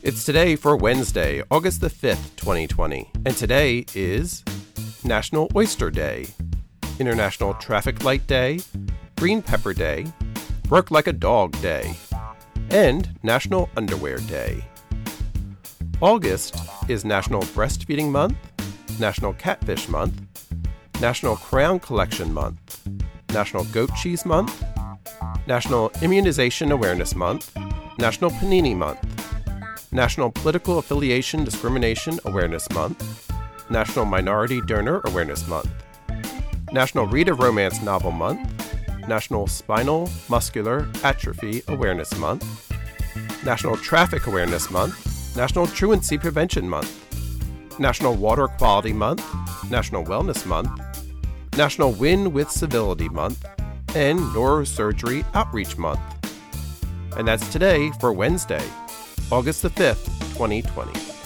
It's today for Wednesday, August the 5th, 2020, and today is National Oyster Day, International Traffic Light Day, Green Pepper Day, Work Like a Dog Day, and National Underwear Day. August is National Breastfeeding Month, National Catfish Month, National Crayon Collection Month, National Goat Cheese Month, National Immunization Awareness Month, National Panini Month, National Political Affiliation Discrimination Awareness Month, National Minority Donor Awareness Month, National Read a Romance Novel Month, National Spinal Muscular Atrophy Awareness Month, National Traffic Awareness Month, National Truancy Prevention Month, National Water Quality Month, National Wellness Month, National Win with Civility Month, and Neurosurgery Outreach Month. And that's today for Wednesday, August the 5th, 2020.